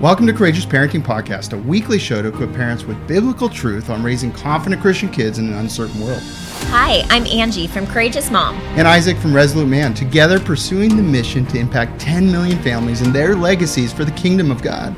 Welcome to Courageous Parenting Podcast, a weekly show to equip parents with biblical truth on raising confident Christian kids in an uncertain world. Hi, I'm Angie from Courageous Mom. And Isaac from Resolute Man, together pursuing the mission to impact 10 million families and their legacies for the kingdom of God.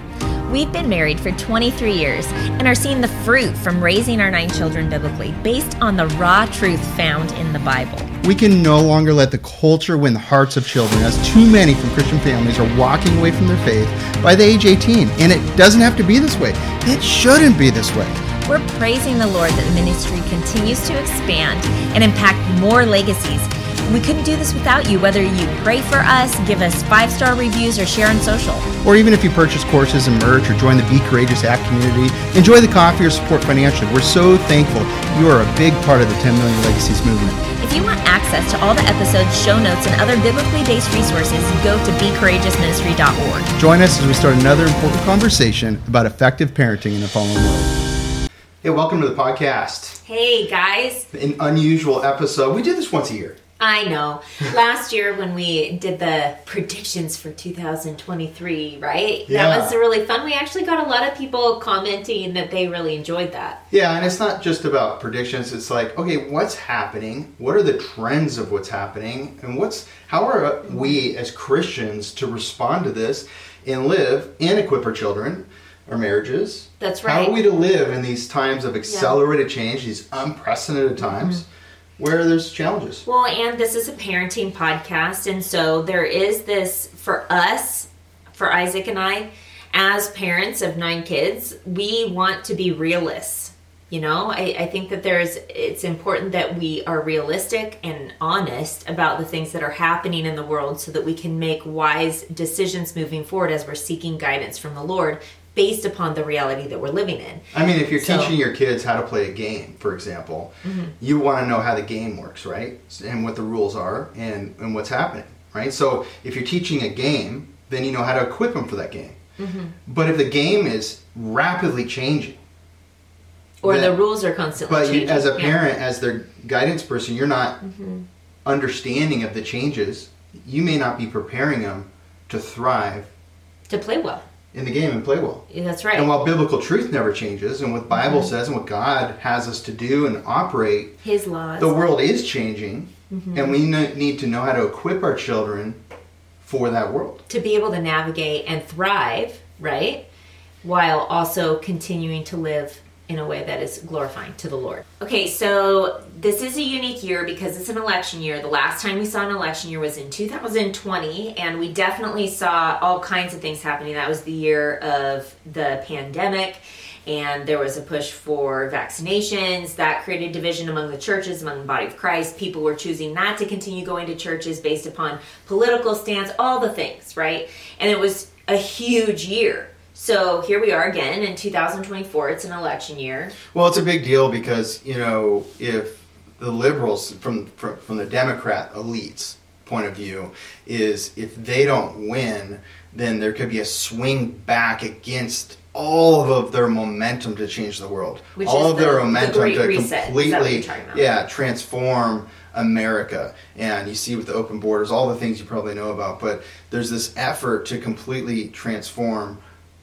We've been married for 23 years and are seeing the fruit from raising our nine children biblically based on the raw truth found in the Bible. We can no longer let the culture win the hearts of children, as too many from Christian families are walking away from their faith by the age 18. And it doesn't have to be this way. It shouldn't be this way. We're praising the Lord that the ministry continues to expand and impact more legacies we couldn't do this without you, whether you pray for us, give us five star reviews, or share on social. Or even if you purchase courses and merch or join the Be Courageous app community, enjoy the coffee or support financially. We're so thankful you are a big part of the 10 Million Legacies movement. If you want access to all the episodes, show notes, and other biblically based resources, go to becourageousministry.org. Join us as we start another important conversation about effective parenting in the fallen world. Hey, welcome to the podcast. Hey, guys. An unusual episode. We do this once a year. I know. Last year when we did the predictions for 2023, right? Yeah. That was really fun. We actually got a lot of people commenting that they really enjoyed that. Yeah, and it's not just about predictions. It's like, okay, what's happening? What are the trends of what's happening? And what's how are we as Christians to respond to this and live and equip our children? Our marriages. That's right. How are we to live in these times of accelerated yeah. change, these unprecedented times? Mm-hmm where there's challenges. Well, and this is a parenting podcast, and so there is this for us, for Isaac and I, as parents of nine kids, we want to be realists. You know, I, I think that there's it's important that we are realistic and honest about the things that are happening in the world so that we can make wise decisions moving forward as we're seeking guidance from the Lord based upon the reality that we're living in. I mean, if you're so, teaching your kids how to play a game, for example, mm-hmm. you want to know how the game works, right? And what the rules are and, and what's happening, right? So if you're teaching a game, then you know how to equip them for that game. Mm-hmm. But if the game is rapidly changing, or then, the rules are constantly but changing. But as a parent, yeah. as their guidance person, you're not mm-hmm. understanding of the changes. You may not be preparing them to thrive, to play well in the game and play well. Yeah, that's right. And while biblical truth never changes, and what Bible mm-hmm. says and what God has us to do and operate, His laws, the world is changing, mm-hmm. and we need to know how to equip our children for that world to be able to navigate and thrive, right? While also continuing to live in a way that is glorifying to the Lord. Okay, so this is a unique year because it's an election year. The last time we saw an election year was in 2020, and we definitely saw all kinds of things happening. That was the year of the pandemic, and there was a push for vaccinations. That created division among the churches, among the body of Christ. People were choosing not to continue going to churches based upon political stance, all the things, right? And it was a huge year so here we are again in 2024. It's an election year. Well, it's a big deal because you know if the liberals from from, from the Democrat elites point of view is if they don't win, then there could be a swing back against all of their momentum to change the world. Which all of the, their momentum the to reset. completely yeah, transform America. And you see with the open borders, all the things you probably know about, but there's this effort to completely transform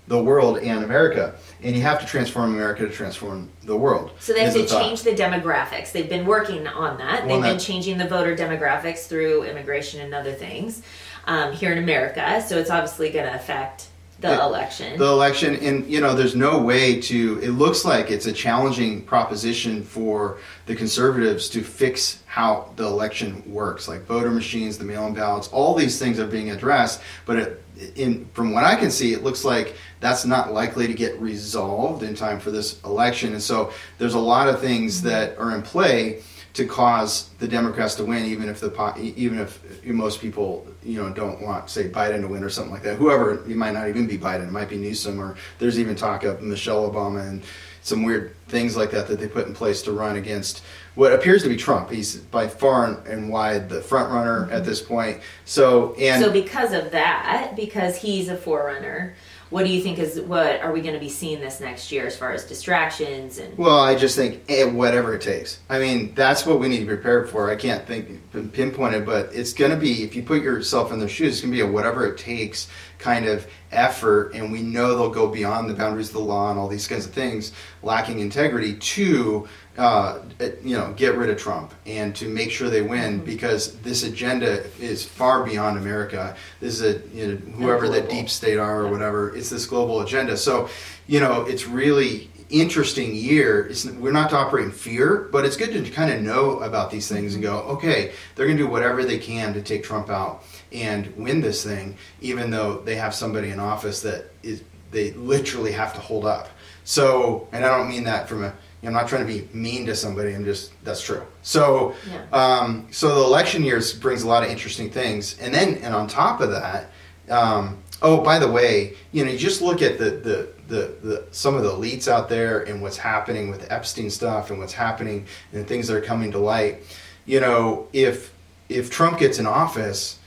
the world and America. And you have to transform America to transform the world. So they have to the change the demographics. They've been working on that. They've been changing the voter demographics through immigration and other things um, here in America. So it's obviously going to affect the it, election. The election, and you know, there's no way to. It looks like it's a challenging proposition for the conservatives to fix how the election works, like voter machines, the mail-in ballots, all these things are being addressed. But it, in from what I can see, it looks like that's not likely to get resolved in time for this election. And so there's a lot of things mm-hmm. that are in play to cause the Democrats to win, even if the even if most people you know don't want say Biden to win or something like that. Whoever it might not even be Biden, it might be Newsom, or there's even talk of Michelle Obama and some weird things like that that they put in place to run against what appears to be Trump. He's by far and wide the front runner mm-hmm. at this point. So and so because of that, because he's a forerunner what do you think is what are we going to be seeing this next year as far as distractions and well i just think eh, whatever it takes i mean that's what we need to be prepared for i can't think pinpoint it but it's going to be if you put yourself in their shoes it's going to be a whatever it takes kind of effort, and we know they'll go beyond the boundaries of the law and all these kinds of things, lacking integrity, to uh, you know get rid of Trump and to make sure they win Mm-hmm. because this agenda is far beyond America. This is a you know, whoever the deep state are or whatever. It's this global agenda. So you know it's really interesting year. It's, we're not to operate in fear, but it's good to kind of know about these things and go, okay, they're going to do whatever they can to take Trump out and win this thing, even though they have somebody in office that is they literally have to hold up. So, and I don't mean that from a I'm not trying to be mean to somebody. I'm just that's true. So, Yeah. um, so the election years brings a lot of interesting things, and then and on top of that, um, oh by the way, you know, you just look at the, the the the some of the elites out there and what's happening with Epstein stuff and what's happening and things that are coming to light. You know, if if Trump gets in office,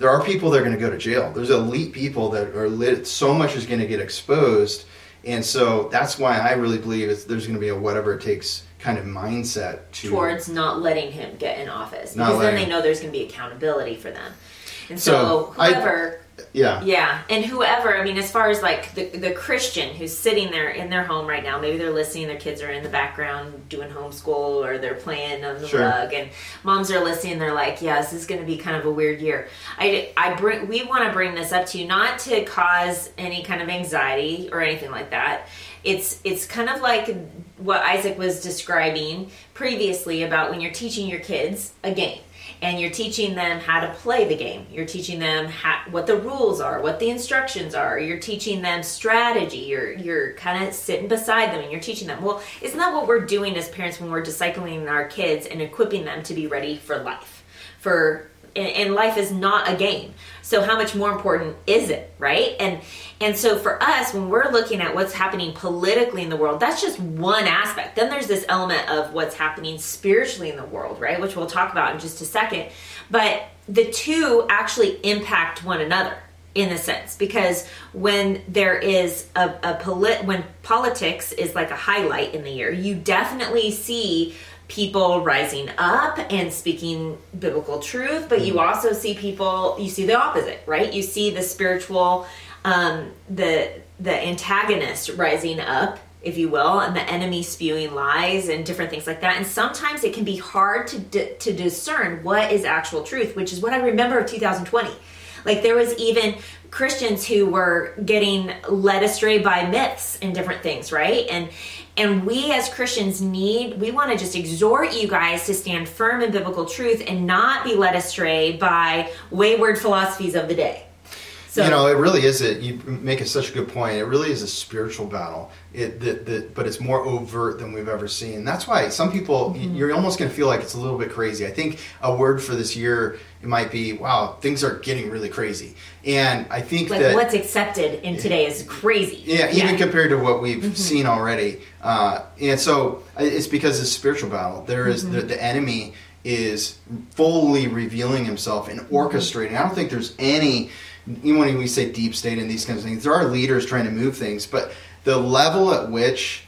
there are people that are going to go to jail. There's elite people that are lit. So much is going to get exposed, and so that's why I really believe it's, there's going to be a whatever it takes kind of mindset to towards not letting him get in office because then they know there's going to be accountability for them. And So, so, whoever, yeah. yeah, and whoever, I mean, as far as like the the Christian who's sitting there in their home right now, maybe they're listening, their kids are in the background doing homeschool or they're playing on the Sure. rug, and moms are listening. They're like, "Yeah, this is going to be kind of a weird year." I I bring we want to bring this up to you not to cause any kind of anxiety or anything like that. It's it's kind of like what Isaac was describing previously about when you're teaching your kids a game and you're teaching them how to play the game. You're teaching them how, what the rules are, what the instructions are. You're teaching them strategy. You're you're kind of sitting beside them and you're teaching them. Well, isn't that what we're doing as parents when we're discipling our kids and equipping them to be ready for life? For and, and life is not a game. So how much more important is it, right? And and so for us, when we're looking at what's happening politically in the world, that's just one aspect. Then there's this element of what's happening spiritually in the world, right? Which we'll talk about in just a second. But the two actually impact one another in a sense because when there is a, a polit when politics is like a highlight in the year, you definitely see people rising up and speaking biblical truth but you also see people you see the opposite right? You see the spiritual um the the antagonist rising up if you will and the enemy spewing lies and different things like that. And sometimes it can be hard to di- to discern what is actual truth which is what i remember of 2020 like there was even Christians who were getting led astray by myths and different things, right? And and we as Christians need we want to just exhort you guys to stand firm in biblical truth and not be led astray by wayward philosophies of the day. So you know, it really is a. You make a, such a good point. It really is a spiritual battle. It, that, that, but it's more overt than we've ever seen. That's why some people, Mm-hmm. you're almost going to feel like it's a little bit crazy. I think a word for this year it might be, "Wow, things are getting really crazy." And I think like that what's accepted in today is crazy. yeah, even compared to what we've Mm-hmm. seen already. Uh, and so uh, it's because it's a spiritual battle. There is- Mm-hmm. the, the enemy is fully revealing himself and Mm-hmm. orchestrating. I don't think there's any, even when we say deep state and these kinds of things, there are leaders trying to move things, but the level at which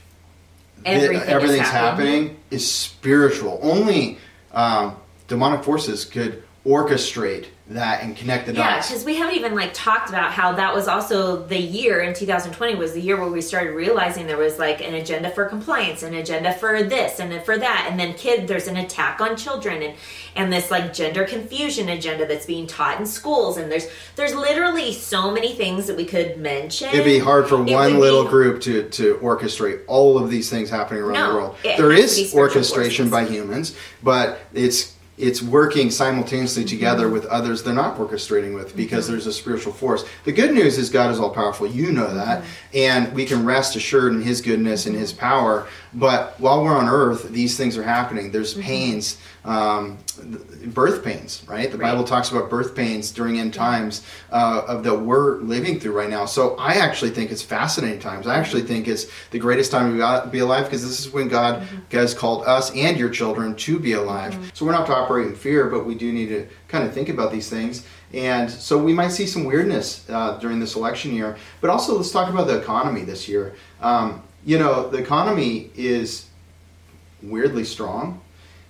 the- Everything is everything's happening. happening is spiritual. Only um, demonic forces could orchestrate that and connect the Yeah, dots. because we haven't even like talked about how that was also the year in 2020 was the year where we started realizing there was like an agenda for compliance, an agenda for this and then for that, and then kid, there's an attack on children and and this like gender confusion agenda that's being taught in schools, and there's there's literally so many things that we could mention. It'd be hard for It one little be- group to, to orchestrate all of these things happening around No, the world. There has to be is orchestration forces. by humans, but it's it's working simultaneously together Mm-hmm. with others they're not orchestrating with because there's a spiritual force. The good news is God is all powerful. You know that, Mm-hmm. and we can rest assured in His goodness and His power. But while we're on Earth, these things are happening. There's Mm-hmm. pains, um, birth pains, right? The Right. Bible talks about birth pains during end times uh, of that we're living through right now. So I actually think it's fascinating times. I actually think it's the greatest time to be alive because this is when God Mm-hmm. has called us and your children to be alive. So we're not to operate in fear, but we do need to kind of think about these things. And so we might see some weirdness uh, during this election year. But also, let's talk about the economy this year. Um, you know, the economy is weirdly strong.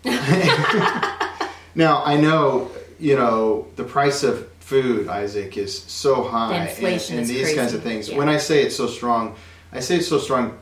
now I know you know the price of food, Isaac, is so high, and, inflation and is these crazy. kinds of things. Yeah. When I say it's so strong, I say it's so strong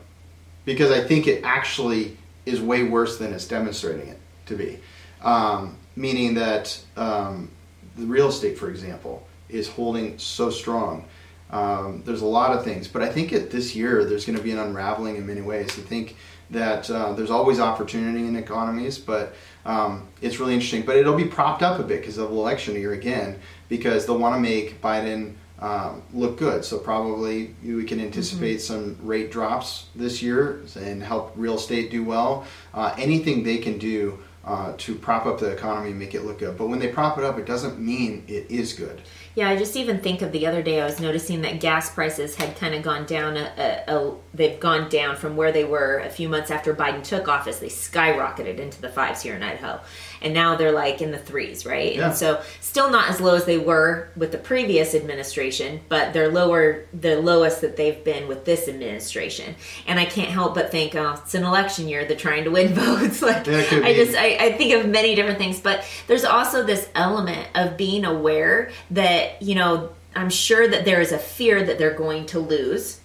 because I think it actually is way worse than it's demonstrating it to be. Um, meaning that um, the real estate, for example, is holding so strong. Um, there's a lot of things, but I think at this year there's going to be an unraveling in many ways. I think that uh, there's always opportunity in economies, but um, it's really interesting. But it'll be propped up a bit because of the election year again, because they'll want to make Biden um, look good. So probably we can anticipate some rate drops this year and help real estate do well. Uh, anything they can do uh, to prop up the economy and make it look good. But when they prop it up, it doesn't mean it is good. Yeah, I just even think of the other day. I was noticing that gas prices had kind of gone down. A, a, a, they've gone down from where they were a few months after Biden took office. They skyrocketed into the fives here in Idaho, and now they're like in the threes, right? Yeah. And so, still not as low as they were with the previous administration, but they're lower, the lowest that they've been with this administration. And I can't help but think, oh, it's an election year. They're trying to win votes. like Yeah, it could I just I, I think of many different things, but there's also this element of being aware that, you know, I'm sure that there is a fear that they're going to lose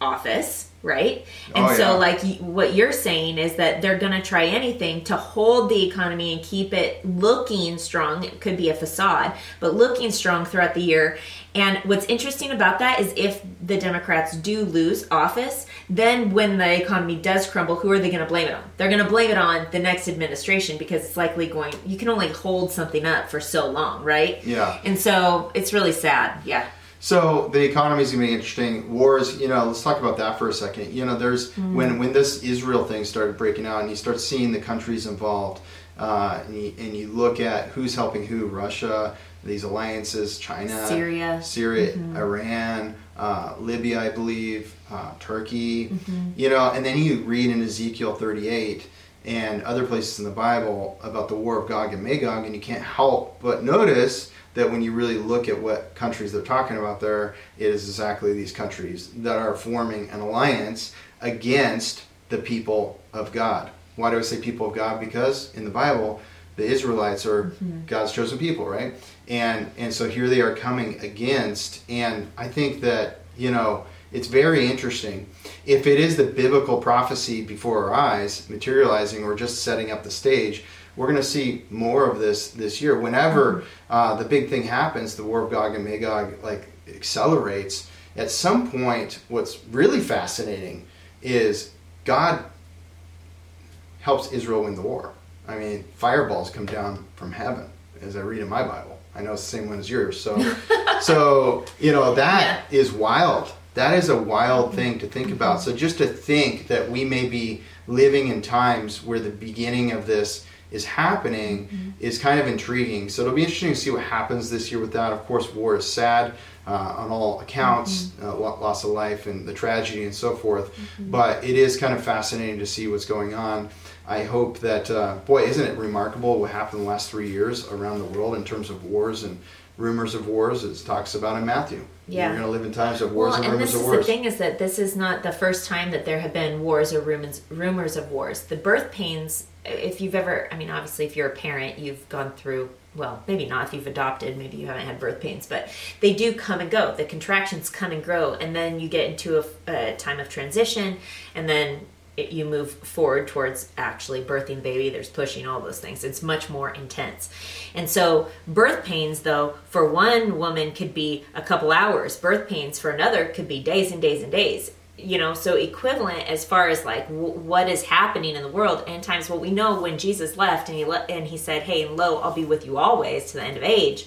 office, right? And Oh, so, yeah. like, what you're saying is that they're going to try anything to hold the economy and keep it looking strong. It could be a facade, but looking strong throughout the year. And what's interesting about that is if the Democrats do lose office, then when the economy does crumble, who are they going to blame it on? They're going to blame it on the next administration because it's likely going, you can only hold something up for so long, right? Yeah. And so it's really sad. Yeah. So the economy is going to be interesting. Wars, you know, let's talk about that for a second. You know, there's when when this Israel thing started breaking out, and you start seeing the countries involved, uh, and, you, and you look at who's helping who: Russia, these alliances, China, Syria. Syria, Iran, uh, Libya, I believe, uh, Turkey. Mm-hmm. You know, and then you read in Ezekiel 38 and other places in the Bible about the war of Gog and Magog, and you can't help but notice that when you really look at what countries they're talking about there, it is exactly these countries that are forming an alliance against the people of God. Why do I say people of God? Because in the Bible, the Israelites are mm-hmm. God's chosen people, right? And and so here they are coming against, and I think that you know it's very interesting. If it is the biblical prophecy before our eyes materializing, or just setting up the stage, we're going to see more of this this year. Whenever uh, the big thing happens, the war of Gog and Magog like accelerates. At some point, what's really fascinating is God helps Israel win the war. I mean, fireballs come down from heaven, as I read in my Bible. I know it's the same one as yours. So, so you know that is wild. That is a wild thing to think about. So just to think that we may be living in times where the beginning of this is happening is kind of intriguing. So it'll be interesting to see what happens this year with that. Of course, war is sad uh, on all accounts, uh, loss of life and the tragedy and so forth. But it is kind of fascinating to see what's going on. I hope that, uh, boy, isn't it remarkable what happened in the last three years around the world in terms of wars and rumors of wars, as it talks about in Matthew. Yeah. We're going to live in times of wars well, and and rumors this of is wars. the thing is that this is not the first time that there have been wars or rumors rumors of wars. The birth pains, if you've ever, I mean, obviously, if you're a parent, you've gone through. Well, maybe not if you've adopted, maybe you haven't had birth pains, but they do come and go. The contractions come and grow, and then you get into a, a time of transition, and then it, you move forward towards actually birthing baby there's pushing all those things. It's much more intense. And so birth pains though for one woman could be a couple hours. Birth pains for another could be days and days and days. You know so equivalent as far as like w- what is happening in the world. And times what we know when jesus left and he le- and he said hey and lo i'll be with you always to the end of age.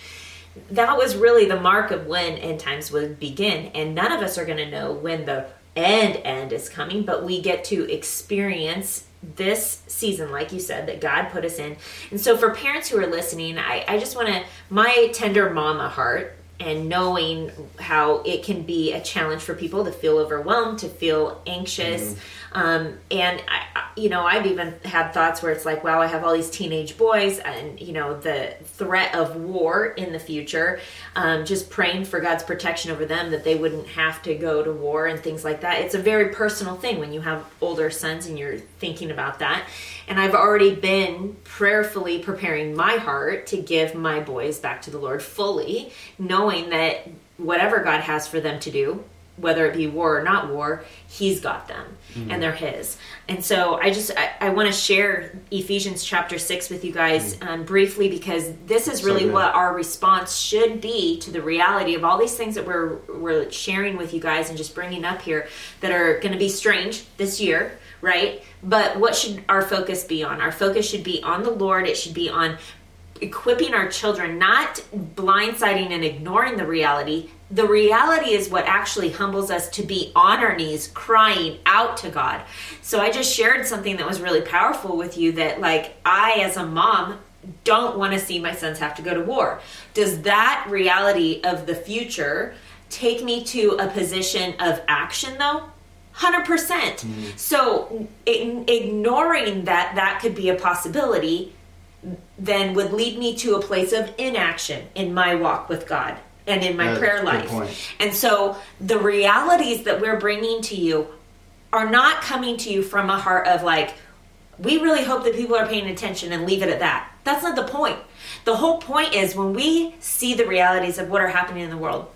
That was really the mark of when end times would begin. And none of us are going to know when the end end is coming but we get to experience this season like you said that god put us in and so for parents who are listening i, I just want to my tender mama heart and knowing how it can be a challenge for people to feel overwhelmed, to feel anxious. Um, and I- you know, I've even had thoughts where it's like, wow, I have all these teenage boys, and you know, the threat of war in the future. Um, just praying for God's protection over them that they wouldn't have to go to war and things like that. It's a very personal thing when you have older sons and you're thinking about that. And I've already been prayerfully preparing my heart to give my boys back to the Lord fully, knowing that whatever God has for them to do, whether it be war or not war, He's got them and they're His. And so I just I, I want to share Ephesians chapter six with you guys um, briefly because this is really good. what our response should be to the reality of all these things that we're we're sharing with you guys and just bringing up here that are going to be strange this year, right? But what should our focus be on? Our focus should be on the Lord. It should be on equipping our children, not blindsiding and ignoring the reality. The reality is what actually humbles us to be on our knees crying out to God. So I just shared something that was really powerful with you that, like, I as a mom don't want to see my sons have to go to war. Does that reality of the future take me to a position of action though? 100%. percent mm-hmm. So ign- ignoring that that could be a possibility then would lead me to a place of inaction in my walk with God and in my Uh, prayer life. And so the realities that we're bringing to you are not coming to you from a heart of like, we really hope that people are paying attention and leave it at that. That's not the point. The whole point is when we see the realities of what are happening in the world,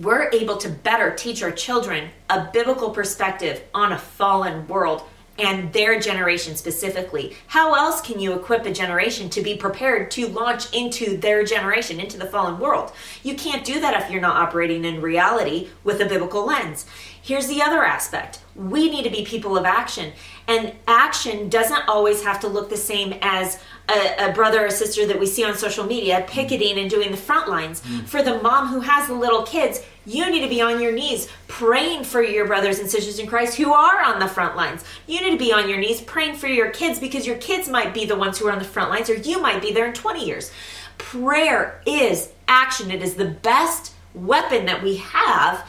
we're able to better teach our children a biblical perspective on a fallen world and their generation specifically. How else can you equip a generation to be prepared to launch into their generation, into the fallen world? You can't do that if you're not operating in reality with a biblical lens. Here's the other aspect we need to be people of action, and action doesn't always have to look the same as a, a brother or sister that we see on social media picketing and doing the front lines. Mm. For the mom who has the little kids, you need to be on your knees praying for your brothers and sisters in Christ who are on the front lines. You need to be on your knees praying for your kids because your kids might be the ones who are on the front lines or you might be there in 20 years. Prayer is action, it is the best weapon that we have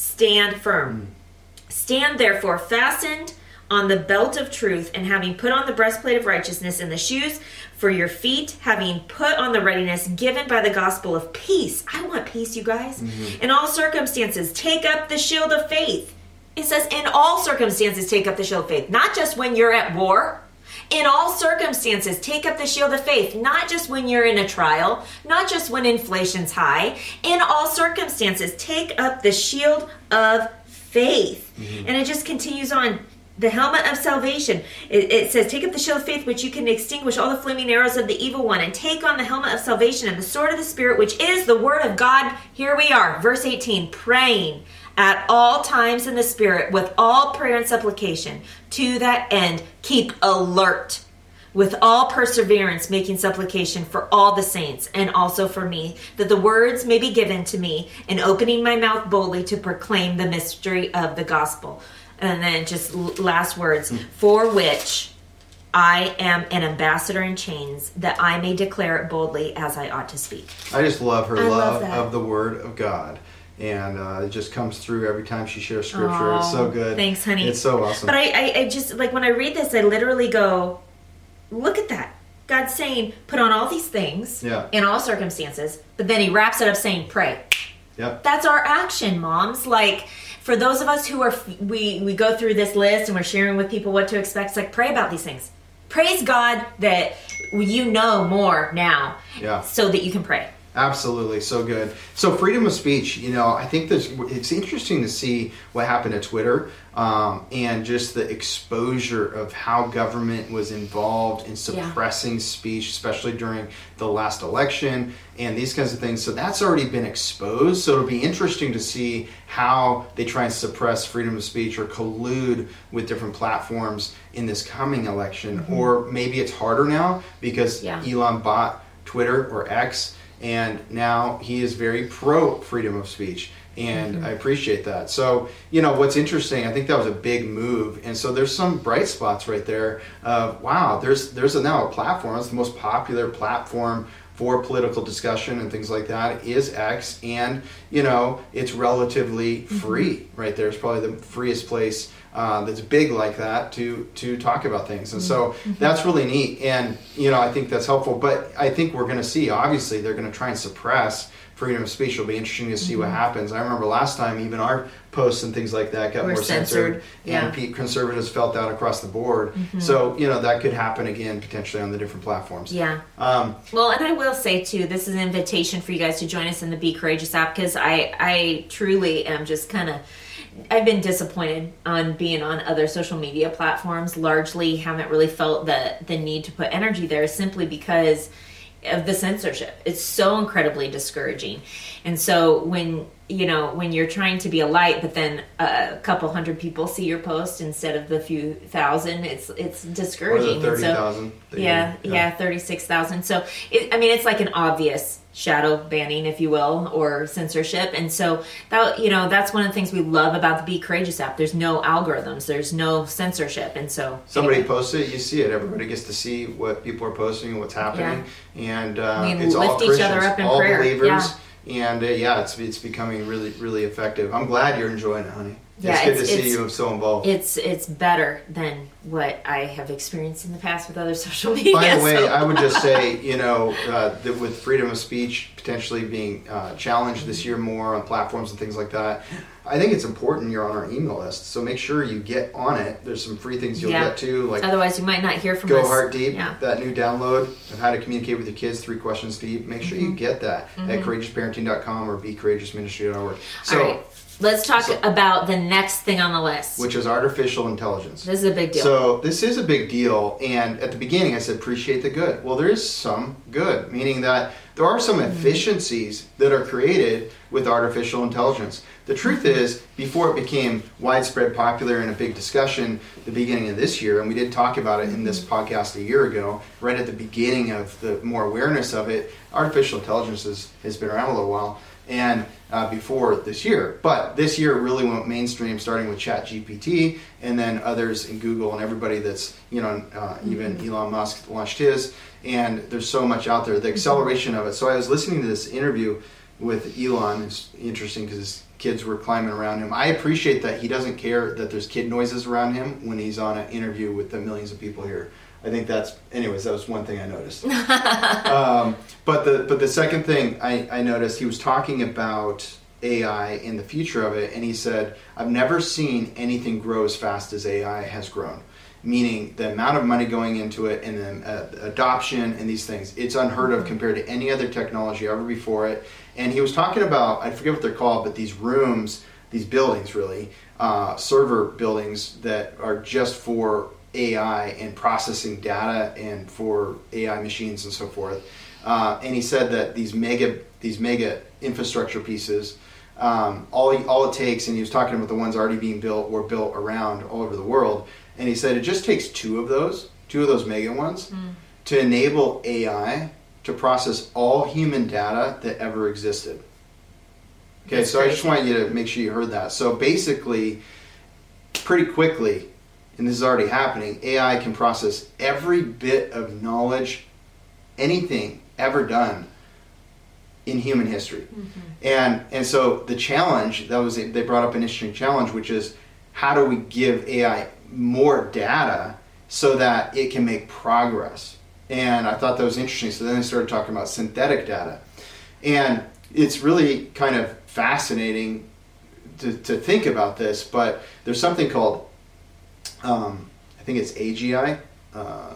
stand firm. Stand therefore fastened on the belt of truth, and having put on the breastplate of righteousness and the shoes for your feet, having put on the readiness given by the gospel of peace. I want peace, you guys. Mm-hmm. In all circumstances, take up the shield of faith. It says, in all circumstances, take up the shield of faith. Not just when you're at war. In all circumstances, take up the shield of faith. Not just when you're in a trial. Not just when inflation's high. In all circumstances, take up the shield of faith. Mm-hmm. And it just continues on. The helmet of salvation. It, it says, Take up the shield of faith, which you can extinguish all the flaming arrows of the evil one, and take on the helmet of salvation and the sword of the Spirit, which is the word of God. Here we are, verse 18, praying at all times in the Spirit with all prayer and supplication. To that end, keep alert with all perseverance, making supplication for all the saints and also for me, that the words may be given to me, in opening my mouth boldly to proclaim the mystery of the gospel. And then just last words, hmm. for which I am an ambassador in chains, that I may declare it boldly as I ought to speak. I just love her I love love, of the Word of God. And uh, it just comes through every time she shares scripture. it's so Oh, good. thanks, honey. It's so awesome. But I, I, I just like when I read this, I literally go, look at that. God's saying, put on all these things Yeah. in all circumstances, but then he wraps it up saying, pray. yep. That's our action, moms. Like for those of us who are we we go through this list and we're sharing with people what to expect. It's like pray about these things. Praise God that you know more now, Yeah. so that you can pray. Absolutely, so good. So freedom of speech, you know, I think this It's interesting to see what happened to Twitter um, and just the exposure of how government was involved in suppressing yeah. speech, especially during the last election and these kinds of things. So that's already been exposed. So it'll be interesting to see how they try and suppress freedom of speech or collude with different platforms in this coming election. Mm-hmm. Or maybe it's harder now because yeah. Elon bought Twitter or X and now he is very pro freedom of speech and mm-hmm. I appreciate that. So, you know, what's interesting, I think that was a big move, and so there's some bright spots right there. Of wow, there's there's a, now a platform. It's the most popular platform for political discussion and things like that is X, and you know, it's relatively mm-hmm. free. Right there, it's probably the freest place uh, that's big like that to to talk about things, and so mm-hmm. that's really neat. And you know, I think that's helpful. But I think we're going to see, obviously, they're going to try and suppress freedom of speech. It'll be interesting to see mm-hmm. what happens. I remember last time, even our posts and things like that got We're more censored, censored yeah. and conservatives felt that across the board. Mm-hmm. So you know that could happen again potentially on the different platforms. Yeah. Um, well, and I will say too, this is an invitation for you guys to join us in the Be Courageous app because I I truly am just kind of. I've been disappointed on being on other social media platforms. Largely, haven't really felt the the need to put energy there simply because of the censorship. It's so incredibly discouraging. And so when you know when you're trying to be a light but then a couple hundred people see your post instead of the few thousand it's it's discouraging. Or the 30,000 so, yeah, yeah yeah 36,000 so it, I mean it's like an obvious shadow banning if you will or censorship. And so that you know that's one of the things we love about the be courageous app. There's no algorithms. There's no censorship. And so somebody anyway. posts it you see it. Everybody gets to see what people are posting and what's happening. Yeah. and uh, it's all Christians, all prayer. believers. Yeah and uh, yeah, it's it's becoming really really effective. I'm glad you're enjoying it, honey. Yeah, it's good it's, to see you so involved. It's it's better than what I have experienced in the past with other social media. By the way, so. I would just say, you know, uh, that with freedom of speech potentially being uh, challenged this year more on platforms and things like that, I think it's important you're on our email list. So make sure you get on it. There's some free things you'll yeah. get too, like otherwise you might not hear from us. Go us. Heart Deep, yeah. that new download of how to communicate with your kids, three questions deep. Make sure mm-hmm. you get that mm-hmm. at courageousparenting.com or becourageousministry.org. So. Let's talk so, about the next thing on the list, which is artificial intelligence. This is a big deal. So this is a big deal, and at the beginning I said appreciate the good. Well, there is some good, meaning that there are some mm-hmm. efficiencies that are created with artificial intelligence. The truth is, before it became widespread popular and a big discussion, the beginning of this year, and we did talk about it in this mm-hmm. podcast a year ago, right at the beginning of the more awareness of it, artificial intelligence has, has been around a little while and uh, before this year. But this year really went mainstream, starting with ChatGPT, and then others in Google and everybody that's you know uh, even mm-hmm. Elon Musk launched his. And there's so much out there. The mm-hmm. acceleration of it. So I was listening to this interview with Elon. It's interesting because his kids were climbing around him. I appreciate that he doesn't care that there's kid noises around him when he's on an interview with the millions of people here. I think that's, anyways, that was one thing I noticed. um, but the but the second thing I, I noticed, he was talking about AI and the future of it, and he said, "I've never seen anything grow as fast as AI has grown." Meaning the amount of money going into it and the uh, adoption and these things, it's unheard of compared to any other technology ever before it. And he was talking about, I forget what they're called, but these rooms, these buildings really, uh, server buildings that are just for AI and processing data and for AI machines and so forth. Uh, and he said that these mega these mega infrastructure pieces, um, all all it takes, and he was talking about the ones already being built or built around all over the world. And he said it just takes two of those, two of those mega ones, mm. to enable AI to process all human data that ever existed. Okay, That's so crazy. I just want you to make sure you heard that. So basically, pretty quickly, and this is already happening, AI can process every bit of knowledge, anything ever done in human history. Mm-hmm. And and so the challenge that was they brought up an interesting challenge, which is how do we give AI more data so that it can make progress? And I thought that was interesting. So then they started talking about synthetic data, and it's really kind of fascinating to, to think about this. But there's something called um, I think it's AGI. Uh,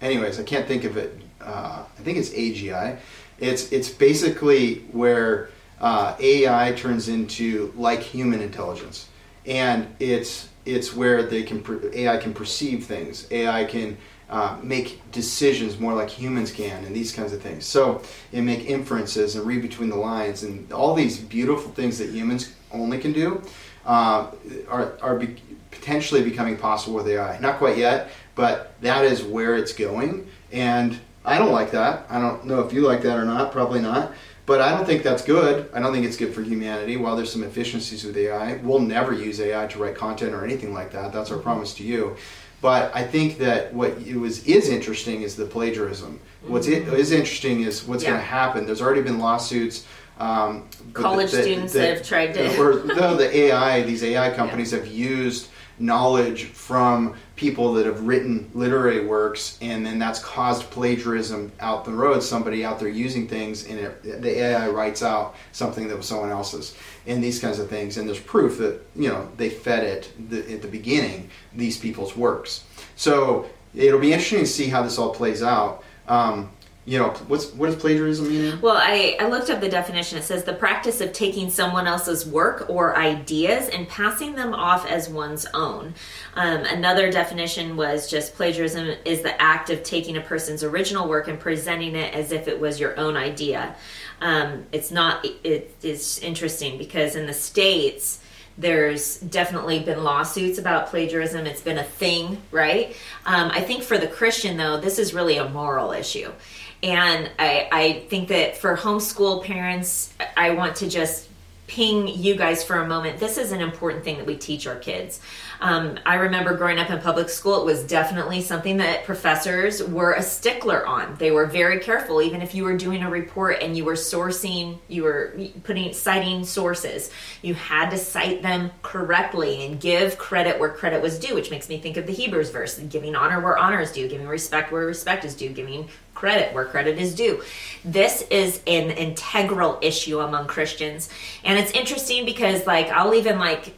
anyways, I can't think of it. Uh, I think it's AGI, It's it's basically where uh, AI turns into like human intelligence, and it's it's where they can AI can perceive things. AI can uh, make decisions more like humans can, and these kinds of things. So and make inferences and read between the lines, and all these beautiful things that humans only can do uh, are are potentially becoming possible with AI. Not quite yet, but that is where it's going, and I don't like that. I don't know if you like that or not. Probably not. But I don't think that's good. I don't think it's good for humanity. While there's some efficiencies with AI, we'll never use AI to write content or anything like that. That's our promise to you. But I think that what was is interesting is the plagiarism. What's mm-hmm. is interesting is what's yeah. going to happen. There's already been lawsuits. Um, College the, the, students the, that have tried to. Or the AI, these AI companies yeah. have used knowledge from people that have written literary works, and then that's caused plagiarism out the road. Somebody out there using things, and it, the AI writes out something that was someone else's, and these kinds of things. And there's proof that you know they fed it the, at the beginning these people's works. So it'll be interesting to see how this all plays out. Um, you know what's what does plagiarism mean well I, I looked up the definition it says the practice of taking someone else's work or ideas and passing them off as one's own um, another definition was just plagiarism is the act of taking a person's original work and presenting it as if it was your own idea um, it's not it is interesting because in the states there's definitely been lawsuits about plagiarism. It's been a thing, right? Um, I think for the Christian, though, this is really a moral issue. And I, I think that for homeschool parents, I want to just ping you guys for a moment. This is an important thing that we teach our kids. Um, I remember growing up in public school, it was definitely something that professors were a stickler on. They were very careful, even if you were doing a report and you were sourcing, you were putting citing sources, you had to cite them correctly and give credit where credit was due, which makes me think of the Hebrews verse giving honor where honor is due, giving respect where respect is due, giving credit where credit is due. This is an integral issue among Christians. And it's interesting because like I'll even like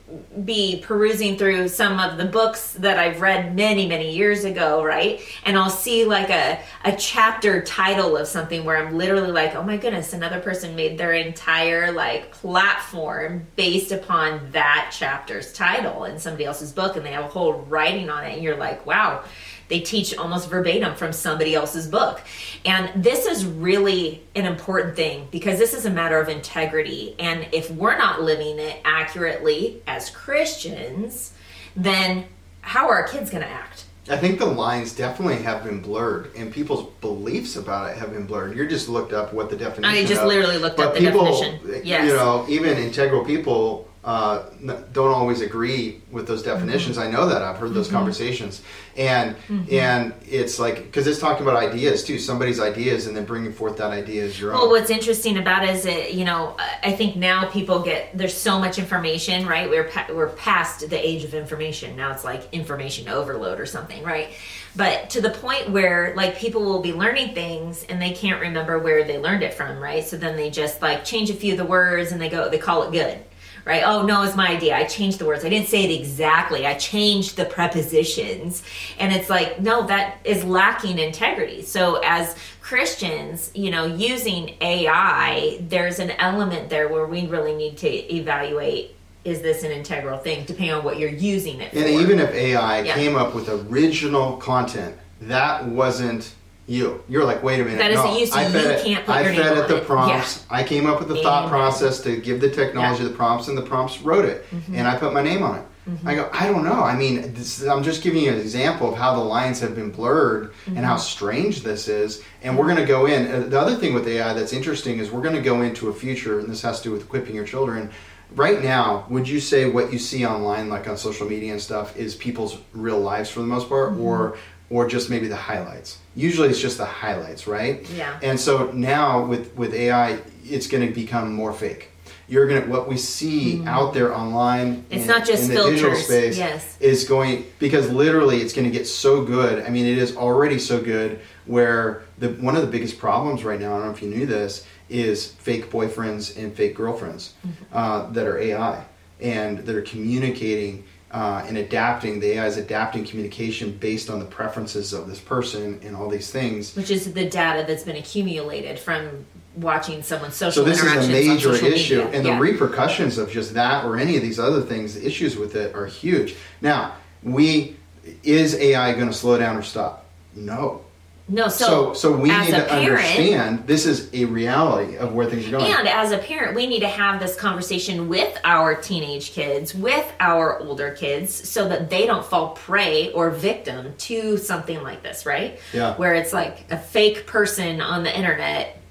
be perusing through some of the books that I've read many, many years ago, right? And I'll see like a, a chapter title of something where I'm literally like, oh my goodness, another person made their entire like platform based upon that chapter's title in somebody else's book and they have a whole writing on it and you're like, wow they teach almost verbatim from somebody else's book. And this is really an important thing because this is a matter of integrity. And if we're not living it accurately as Christians, then how are our kids going to act? I think the lines definitely have been blurred, and people's beliefs about it have been blurred. You just looked up what the definition. I just of, literally looked up the people, definition. Yes, you know, even integral people uh, don't always agree with those definitions. Mm-hmm. I know that I've heard those mm-hmm. conversations, and mm-hmm. and it's like because it's talking about ideas too. Somebody's ideas, and then bringing forth that idea as your well, own. Well, what's interesting about it is that you know I think now people get there's so much information, right? We're pa- we're past the age of information. Now it's like information overload or something, right? But to the point where like people will be learning things and they can't remember where they learned it from, right? So then they just like change a few of the words and they go they call it good right? Oh, no, it's my idea. I changed the words. I didn't say it exactly. I changed the prepositions. And it's like, no, that is lacking integrity. So as Christians, you know, using AI, there's an element there where we really need to evaluate is this an integral thing depending on what you're using it and for. even if AI yeah. came up with original content, that wasn't you. You're like, wait a minute. That no, isn't you, I you fed can't put I your fed name it the it. prompts. Yeah. I came up with the thought process to give the technology Yeah. the prompts, and the prompts wrote it, Mm-hmm. and I put my name on it. I go, I don't know. I mean, this, I'm just giving you an example of how the lines have been blurred and Mm-hmm. how strange this is. And we're going to go in. Uh, the other thing with AI that's interesting is we're going to go into a future, and this has to do with equipping your children. Right now, would you say what you see online, like on social media and stuff, is people's real lives for the most part, Mm-hmm. or or just maybe the highlights? Usually, it's just the highlights, right? Yeah. And so now with with AI, it's going to become more fake. You're gonna what we see out there online. Mm-hmm. It's in, not just in the digital space. yes. is going because literally it's going to get so good. I mean, it is already so good. Where the one of the biggest problems right now, I don't know if you knew this, is fake boyfriends and fake girlfriends Mm-hmm. uh, that are AI. and that are communicating uh, and adapting. The AI is adapting communication based on the preferences of this person and all these things. Which is the data that's been accumulated from watching someone's social So this is a major issue, media. and Yeah. the repercussions of just that or any of these other things, the issues with it are huge. Now, we is AI going to slow down or stop? No. No, so So, so, we need to parent, understand this is a reality of where things are going. And as a parent, we need to have this conversation with our teenage kids, with our older kids, so that they don't fall prey or victim to something like this, right? Yeah. Where it's like a fake person on the internet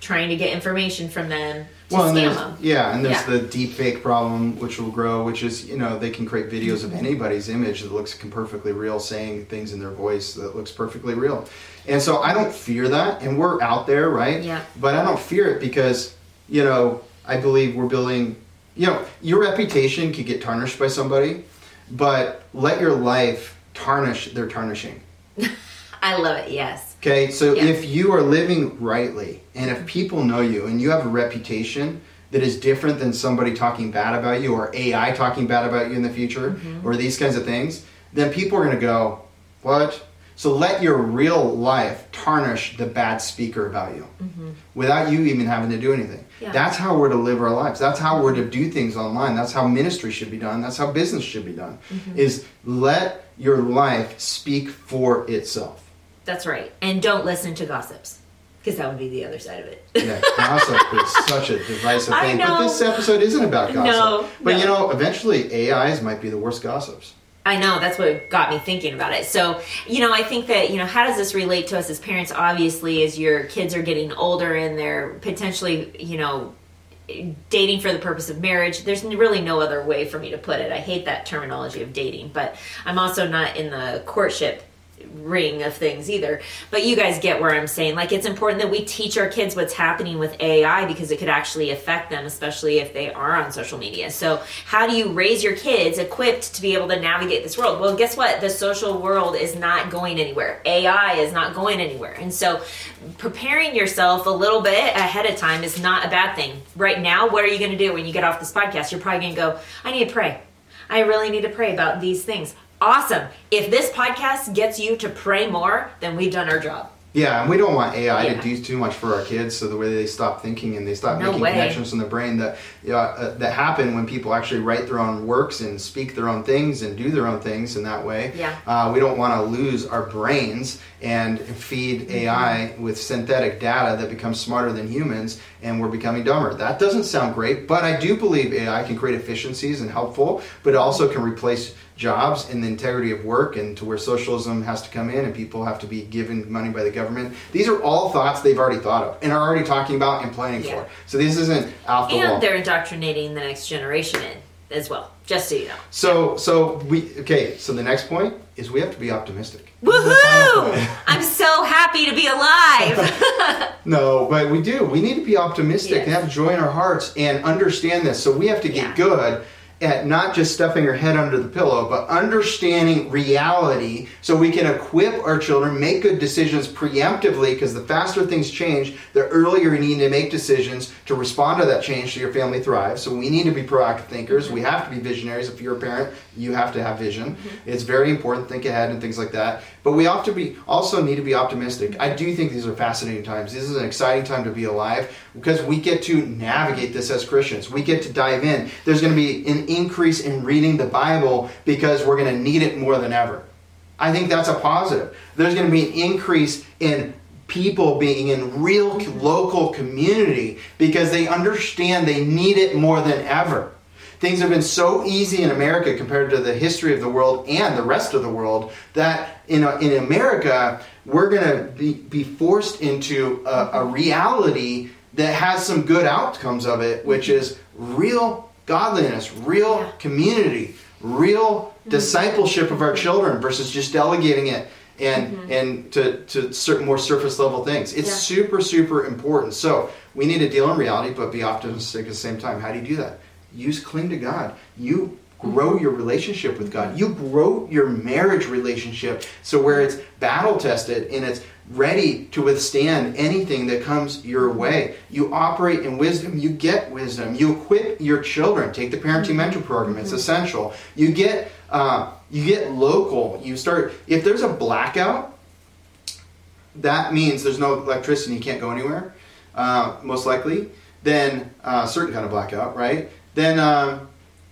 trying to get information from them well, and scam there's, them. yeah, and there's Yeah. the deep fake problem, which will grow, which is you know they can create videos of anybody's image that looks perfectly real, saying things in their voice that looks perfectly real, and so I don't fear that, and we're out there, right? Yeah. But I don't fear it because you know I believe we're building. You know, your reputation could get tarnished by somebody, but let your life tarnish their tarnishing. I love it, yes. Okay, so Yeah. if you are living rightly, and if people know you, and you have a reputation that is different than somebody talking bad about you, or AI talking bad about you in the future, Mm-hmm. or these kinds of things, then people are going to go, What? So let your real life tarnish the bad speaker about you without you even having to do anything. Mm-hmm. Yeah. That's how we're to live our lives. That's how we're to do things online. That's how ministry should be done. That's how business should be done. Mm-hmm. Is let your life speak for itself. That's right. And don't listen to gossips. Because that would be the other side of it. Yeah, gossip is such a divisive thing. But this episode isn't about gossip. No, but no. you know, eventually AIs might be the worst gossips. I know that's what got me thinking about it. So, you know, I think that, you know, how does this relate to us as parents? Obviously, as your kids are getting older and they're potentially, you know, dating for the purpose of marriage. There's really no other way for me to put it. I hate that terminology of dating, but I'm also not in the courtship ring of things either. But you guys get where I'm saying. Like it's important that we teach our kids what's happening with AI because it could actually affect them, especially if they are on social media. So how do you raise your kids equipped to be able to navigate this world? Well, guess what? The social world is not going anywhere. AI is not going anywhere. And so preparing yourself a little bit ahead of time is not a bad thing. Right now, what are you going to do when you get off this podcast? You're probably going to go, I need to pray. I really need to pray about these things. Awesome. If this podcast gets you to pray more, then we've done our job. Yeah, and we don't want AI Yeah. to do too much for our kids, so the way they stop thinking and they stop No making way. connections in the brain that uh, uh, that happen when people actually write their own works and speak their own things and do their own things in that way. Yeah. Uh, we don't want to lose our brains and feed Mm-hmm. AI with synthetic data that becomes smarter than humans, and we're becoming dumber. That doesn't sound great, but I do believe AI can create efficiencies and helpful, but it also can replace jobs and the integrity of work and to where socialism has to come in and people have to be given money by the government. These are all thoughts they've already thought of and are already talking about and planning Yeah. for. So this isn't off the wall. And they're indoctrinating the next generation in as well, just so you know. So so we okay, so the next point is we have to be optimistic. This is the final Woohoo! I'm so happy to be alive. No, but we do. We need to be optimistic Yes. and have joy in our hearts and understand this. So we have to get Yeah. good at not just stuffing our head under the pillow, but understanding reality so we can equip our children, make good decisions preemptively because the faster things change, the earlier you need to make decisions to respond to that change so your family thrives. So we need to be proactive thinkers. We have to be visionaries. If you're a parent, you have to have vision. Mm-hmm. It's very important, to think ahead and things like that. But we have to be also need to be optimistic. I do think these are fascinating times. This is an exciting time to be alive because we get to navigate this as Christians. We get to dive in. There's going to be an increase in reading the Bible because we're going to need it more than ever. I think that's a positive. There's going to be an increase in people being in real local community because they understand they need it more than ever. Things have been so easy in America compared to the history of the world and the rest of the world that in, uh, in America, we're going to be, be forced into a, a reality that has some good outcomes of it, which is real godliness, real Yeah. community, real mm-hmm. discipleship of our children versus just delegating it and mm-hmm. and to, to certain more surface level things. It's Yeah. super super important. So we need to deal in reality, but be optimistic at the same time. How do you do that? Use cling to God. You grow your relationship with God. You grow your marriage relationship so where it's battle tested and it's ready to withstand anything that comes your way. You operate in wisdom, you get wisdom. You equip your children. Take the parenting mentor program, it's essential. You get uh, you get local. You start if there's a blackout, that means there's no electricity, you can't go anywhere, uh, most likely. Then uh, certain kind of blackout, right? Then um,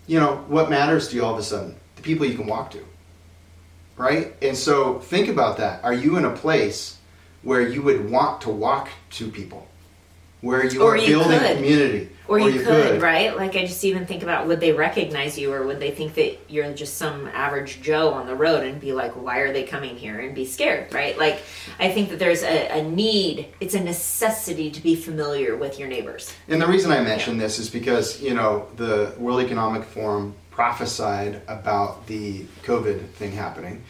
you know what matters to you all of a sudden? The people you can walk to, right? And so think about that. Are you in a place where you would want to walk to people, where you Or are you building could. community, Or, you, could, right? Like I just even think about would they recognize you or would they think that you're just some average Joe on the road and be like, why are they coming here and be scared, right? Like I think that there's a, a need, it's a necessity to be familiar with your neighbors. And the reason I mention this is because you know the World Economic Forum prophesied about the COVID thing happening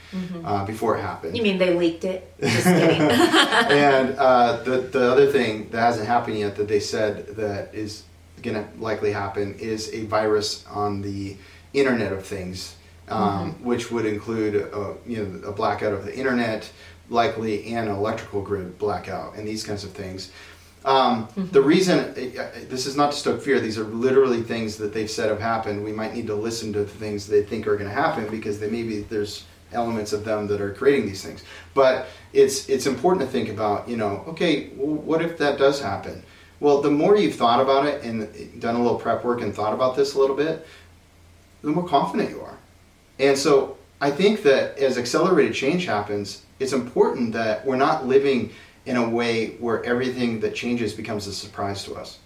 uh, before it happened. Mm-hmm. You mean they leaked it? Just and uh, the the other thing that hasn't happened yet that they said that is going to likely happen is a virus on the Internet of Things, um, which would include a, you know a blackout of the internet, likely, and an electrical grid blackout, and these kinds of things. Um, The reason this is not to stoke fear; these are literally things that they've said have happened. We might need to listen to the things they think are going to happen because they maybe there's elements of them that are creating these things. But it's it's important to think about. You know, okay, well, what if that does happen? Well, the more you've thought about it and done a little prep work and thought about this a little bit, the more confident you are. And so I think that as accelerated change happens, it's important that we're not living in a way where everything that changes becomes a surprise to us.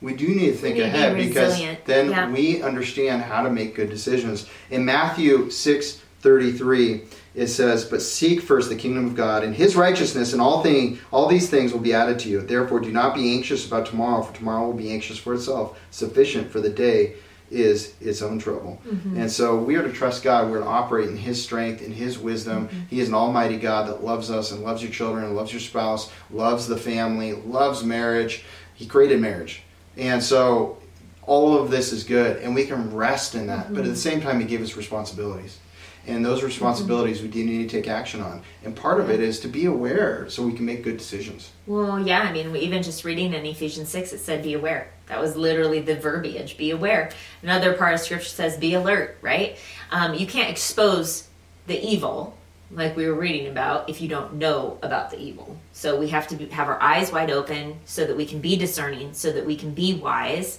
We do need to think need to be ahead because then Yeah. we understand how to make good decisions. In Matthew 6 33, it says, But seek first the kingdom of God and his righteousness, and all thing all these things will be added to you. Therefore do not be anxious about tomorrow, for tomorrow will be anxious for itself. Sufficient for the day is its own trouble. Mm-hmm. And so we are to trust God. We're to operate in His strength, in His wisdom. Mm-hmm. He is an almighty God that loves us and loves your children, and loves your spouse, loves the family, loves marriage. He created marriage. And so all of this is good, and we can rest in that. But at the mm-hmm. same time, He gave us responsibilities. And those responsibilities we do need to take action on. And part of it is to be aware so we can make good decisions. Well, yeah, I mean, even just reading in Ephesians 6, it said, be aware. That was literally the verbiage, be aware. Another part of scripture says, be alert, right? Um, you can't expose the evil, like we were reading about, if you don't know about the evil. So we have to be, have our eyes wide open so that we can be discerning, so that we can be wise,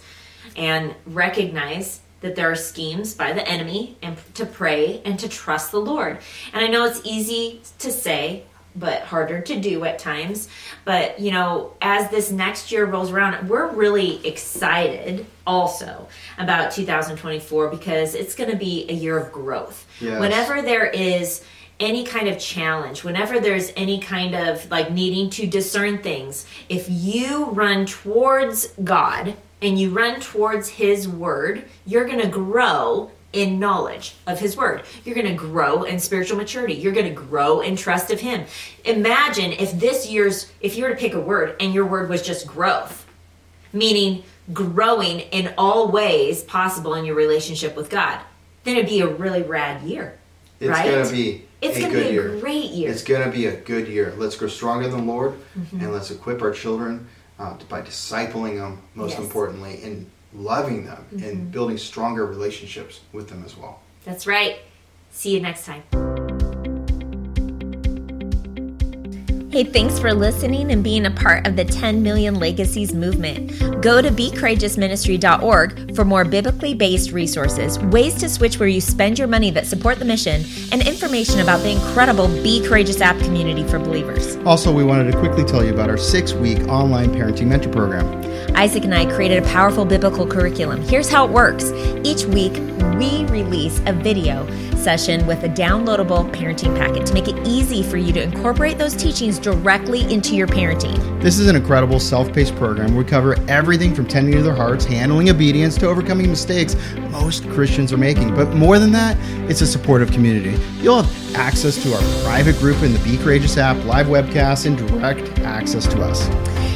and recognize that there are schemes by the enemy and to pray and to trust the Lord. And I know it's easy to say, but harder to do at times. But, you know, as this next year rolls around, we're really excited also about 2024 because it's going to be a year of growth. Yes. Whenever there is any kind of challenge, whenever there's any kind of like needing to discern things, if you run towards God and you run towards His Word, you're going to grow in knowledge of His Word. You're going to grow in spiritual maturity. You're going to grow in trust of Him. Imagine if this year's, if you were to pick a word and your word was just growth, meaning growing in all ways possible in your relationship with God, then it'd be a really rad year. It's right? going to be It's a gonna good be a year. great year. It's going to be a good year. Let's grow stronger than the Lord, Mm-hmm. and let's equip our children uh, by discipling them, most Yes. Mm-hmm. importantly, and loving them and building stronger relationships with them as well. That's right. See you next time. Hey, thanks for listening and being a part of the 10 Million Legacies movement. Go to becourageousministry.org for more biblically based resources, ways to switch where you spend your money that support the mission, and information about the incredible Be Courageous app community for believers. Also, we wanted to quickly tell you about our six week online parenting mentor program. Isaac and I created a powerful biblical curriculum. Here's how it works each week, we release a video session with a downloadable parenting packet to make it easy for you to incorporate those teachings directly into your parenting. This is an incredible self paced program we cover everything from tending to their hearts, handling obedience, to overcoming mistakes most Christians are making. But more than that, it's a supportive community. You'll have access to our private group in the Be Courageous app, live webcasts, and direct access to us.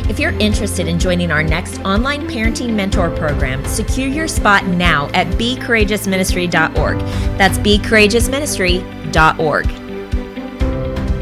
If you're interested in joining our next online parenting mentor program, secure your spot now at becourageousministry.org. That's becourageousministry.org.